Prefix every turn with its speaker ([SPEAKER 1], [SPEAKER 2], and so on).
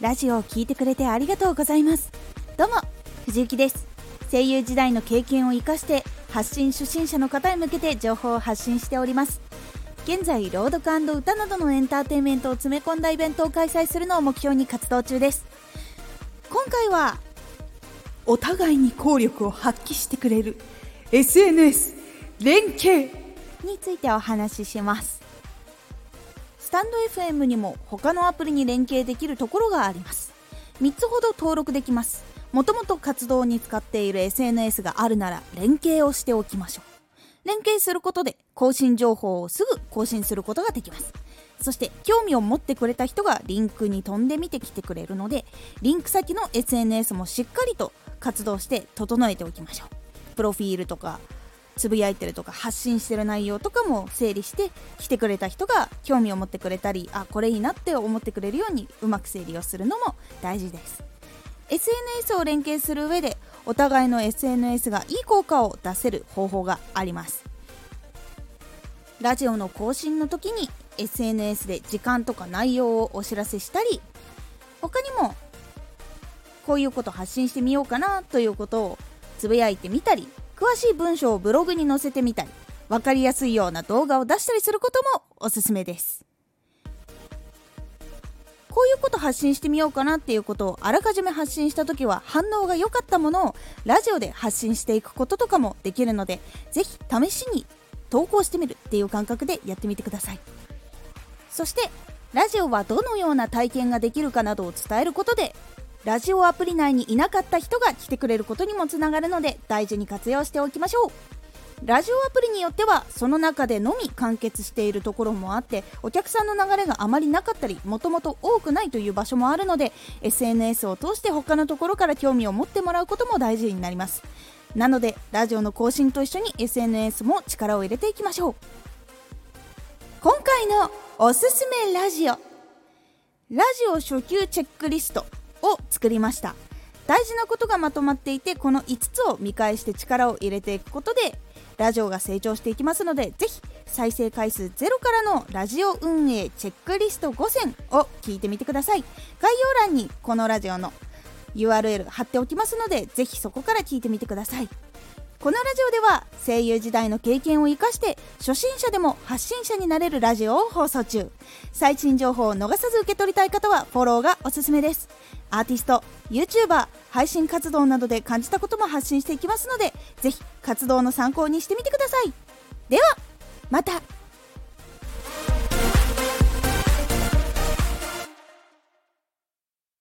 [SPEAKER 1] ラジオを聴いてくれてありがとうございます。どうも藤幸です。声優時代の経験を生かして発信初心者の方へ向けて情報を発信しております。現在朗読歌などのエンターテインメントを詰め込んだイベントを開催するのを目標に活動中です。今回はお互いに効力を発揮してくれる SNS 連携。についてお話しします。スタンド FM にも他のアプリに連携できるところがあります。3つほど登録できます。もともと活動に使っている SNS があるなら連携をしておきましょう。連携することで更新情報をすぐ更新することができます。そして興味を持ってくれた人がリンクに飛んでみてきてくれるのでリンク先の SNS もしっかりと活動して整えておきましょう。プロフィールとかつぶやいてるとか発信してる内容とかも整理して来てくれた人が興味を持ってくれたりあこれいいなって思ってくれるようにうまく整理をするのも大事です。SNS を連携する上でお互いの SNS がいい効果を出せる方法があります。ラジオの更新の時に SNS で時間とか内容をお知らせしたり他にもこういうこと発信してみようかなということをつぶやいてみたり詳しい文章をブログに載せてみたり分かりやすいような動画を出したりすることもおすすめです。こういうこと発信してみようかなっていうことをあらかじめ発信した時は反応が良かったものをラジオで発信していくこととかもできるので是非試しに投稿してみるっていう感覚でやってみてください。そしてラジオはどのような体験ができるかなどを伝えることでラジオアプリ内にいなかった人が来てくれることにもつながるので大事に活用しておきましょう。ラジオアプリによってはその中でのみ完結しているところもあってお客さんの流れがあまりなかったりもともと多くないという場所もあるので SNS を通して他のところから興味を持ってもらうことも大事になります。なのでラジオの更新と一緒に SNS も力を入れていきましょう。今回のおすすめラジオ。ラジオ初級チェックリスト。を作りました。大事なことがまとまっていてこの5つを見返して力を入れていくことでラジオが成長していきますのでぜひ再生回数ゼロからのラジオ運営チェックリスト5選を聞いてみてください。概要欄にこのラジオの URL 貼っておきますのでぜひそこから聞いてみてください。このラジオでは声優時代の経験を生かして初心者でも発信者になれるラジオを放送中。最新情報を逃さず受け取りたい方はフォローがおすすめです。アーティスト YouTuber 配信活動などで感じたことも発信していきますのでぜひ活動の参考にしてみてください。ではまた。